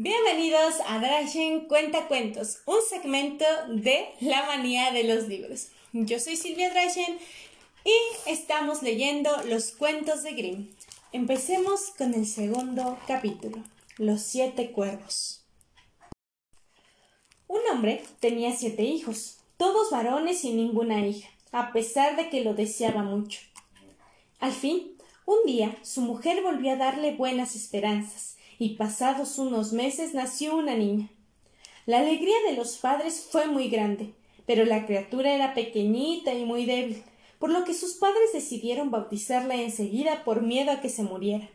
Bienvenidos a Drachen Cuenta Cuentos, un segmento de La manía de los libros. Yo soy Silvia Drachen y estamos leyendo los cuentos de Grimm. Empecemos con el segundo capítulo, Los siete cuervos. Un hombre tenía siete hijos, todos varones y ninguna hija, a pesar de que lo deseaba mucho. Al fin, un día su mujer volvió a darle buenas esperanzas, y pasados unos meses nació una niña. La alegría de los padres fue muy grande, pero la criatura era pequeñita y muy débil, por lo que sus padres decidieron bautizarla enseguida por miedo a que se muriera.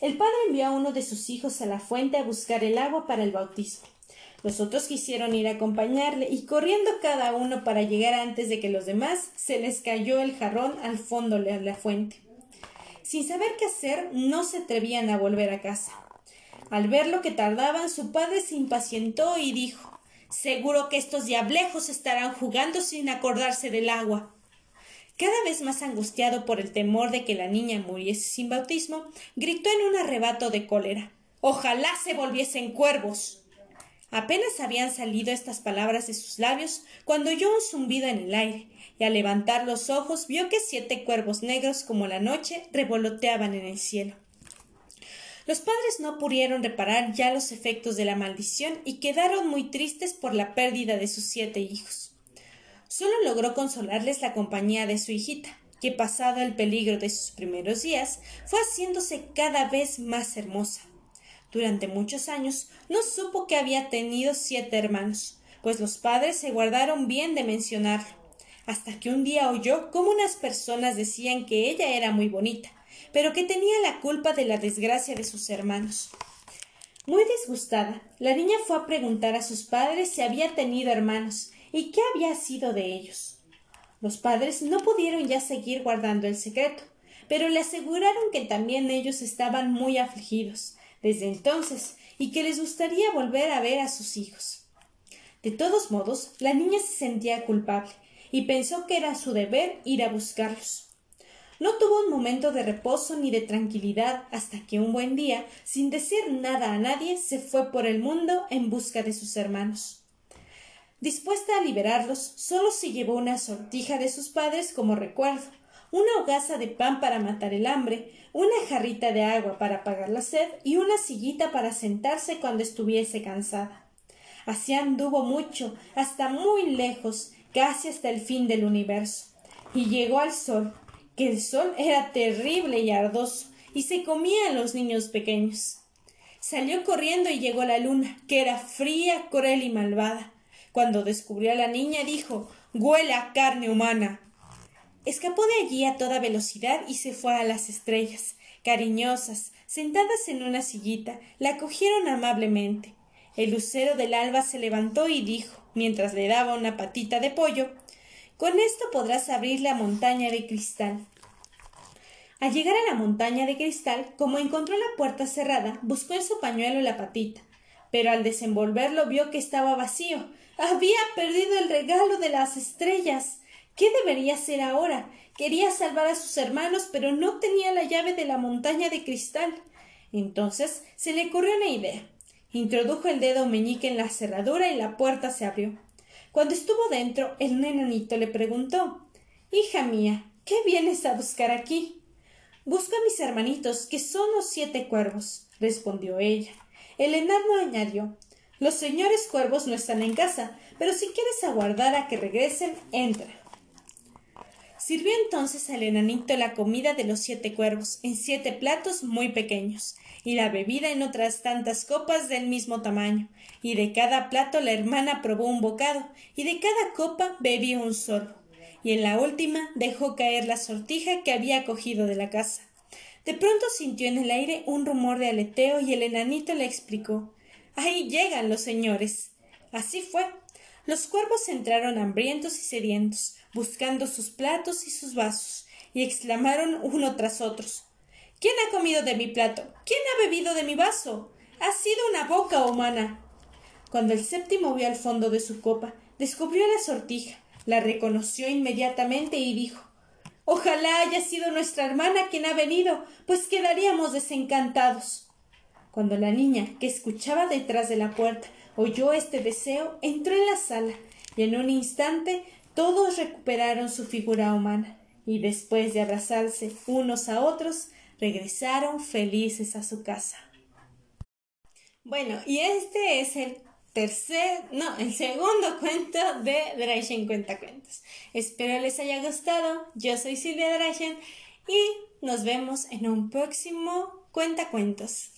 El padre envió a uno de sus hijos a la fuente a buscar el agua para el bautismo. Los otros quisieron ir a acompañarle y corriendo cada uno para llegar antes de que los demás, se les cayó el jarrón al fondo de la fuente. Sin saber qué hacer, no se atrevían a volver a casa. Al ver lo que tardaban, su padre se impacientó y dijo Seguro que estos diablejos estarán jugando sin acordarse del agua. Cada vez más angustiado por el temor de que la niña muriese sin bautismo, gritó en un arrebato de cólera Ojalá se volviesen cuervos. Apenas habían salido estas palabras de sus labios cuando oyó un zumbido en el aire, y al levantar los ojos vio que siete cuervos negros como la noche revoloteaban en el cielo. Los padres no pudieron reparar ya los efectos de la maldición y quedaron muy tristes por la pérdida de sus siete hijos. Solo logró consolarles la compañía de su hijita, que pasado el peligro de sus primeros días, fue haciéndose cada vez más hermosa. Durante muchos años no supo que había tenido siete hermanos, pues los padres se guardaron bien de mencionarlo, hasta que un día oyó cómo unas personas decían que ella era muy bonita, pero que tenía la culpa de la desgracia de sus hermanos. Muy disgustada, la niña fue a preguntar a sus padres si había tenido hermanos y qué había sido de ellos. Los padres no pudieron ya seguir guardando el secreto, pero le aseguraron que también ellos estaban muy afligidos desde entonces y que les gustaría volver a ver a sus hijos. De todos modos, la niña se sentía culpable y pensó que era su deber ir a buscarlos. No tuvo un momento de reposo ni de tranquilidad hasta que un buen día, sin decir nada a nadie, se fue por el mundo en busca de sus hermanos. Dispuesta a liberarlos, solo se llevó una sortija de sus padres como recuerdo, una hogaza de pan para matar el hambre, una jarrita de agua para apagar la sed y una sillita para sentarse cuando estuviese cansada. Así anduvo mucho, hasta muy lejos, casi hasta el fin del universo, y llegó al sol, que el sol era terrible y ardoso, y se comía a los niños pequeños. Salió corriendo y llegó la luna, que era fría, cruel y malvada. Cuando descubrió a la niña dijo Huele carne humana. Escapó de allí a toda velocidad y se fue a las estrellas, cariñosas, sentadas en una sillita, la acogieron amablemente. El lucero del alba se levantó y dijo, mientras le daba una patita de pollo con esto podrás abrir la montaña de cristal. Al llegar a la montaña de cristal, como encontró la puerta cerrada, buscó en su pañuelo la patita, pero al desenvolverlo vio que estaba vacío. Había perdido el regalo de las estrellas. ¿Qué debería hacer ahora? Quería salvar a sus hermanos, pero no tenía la llave de la montaña de cristal. Entonces se le ocurrió una idea. Introdujo el dedo meñique en la cerradura y la puerta se abrió. Cuando estuvo dentro, el enanito le preguntó Hija mía, ¿qué vienes a buscar aquí? Busco a mis hermanitos, que son los siete cuervos, respondió ella. El enano añadió Los señores cuervos no están en casa, pero si quieres aguardar a que regresen, entra. Sirvió entonces al enanito la comida de los siete cuervos en siete platos muy pequeños, y la bebida en otras tantas copas del mismo tamaño, y de cada plato la hermana probó un bocado, y de cada copa bebió un solo, y en la última dejó caer la sortija que había cogido de la casa. De pronto sintió en el aire un rumor de aleteo y el enanito le explicó Ahí llegan los señores. Así fue. Los cuervos entraron hambrientos y sedientos, buscando sus platos y sus vasos, y exclamaron uno tras otros ¿Quién ha comido de mi plato? ¿Quién ha bebido de mi vaso? Ha sido una boca humana. Cuando el séptimo vio al fondo de su copa, descubrió la sortija, la reconoció inmediatamente y dijo Ojalá haya sido nuestra hermana quien ha venido, pues quedaríamos desencantados. Cuando la niña, que escuchaba detrás de la puerta, oyó este deseo, entró en la sala, y en un instante todos recuperaron su figura humana, y después de abrazarse unos a otros, regresaron felices a su casa. Bueno, y este es el tercer, no, el segundo cuento de Drachen Cuentacuentos. Espero les haya gustado. Yo soy Silvia Drachen y nos vemos en un próximo Cuentacuentos.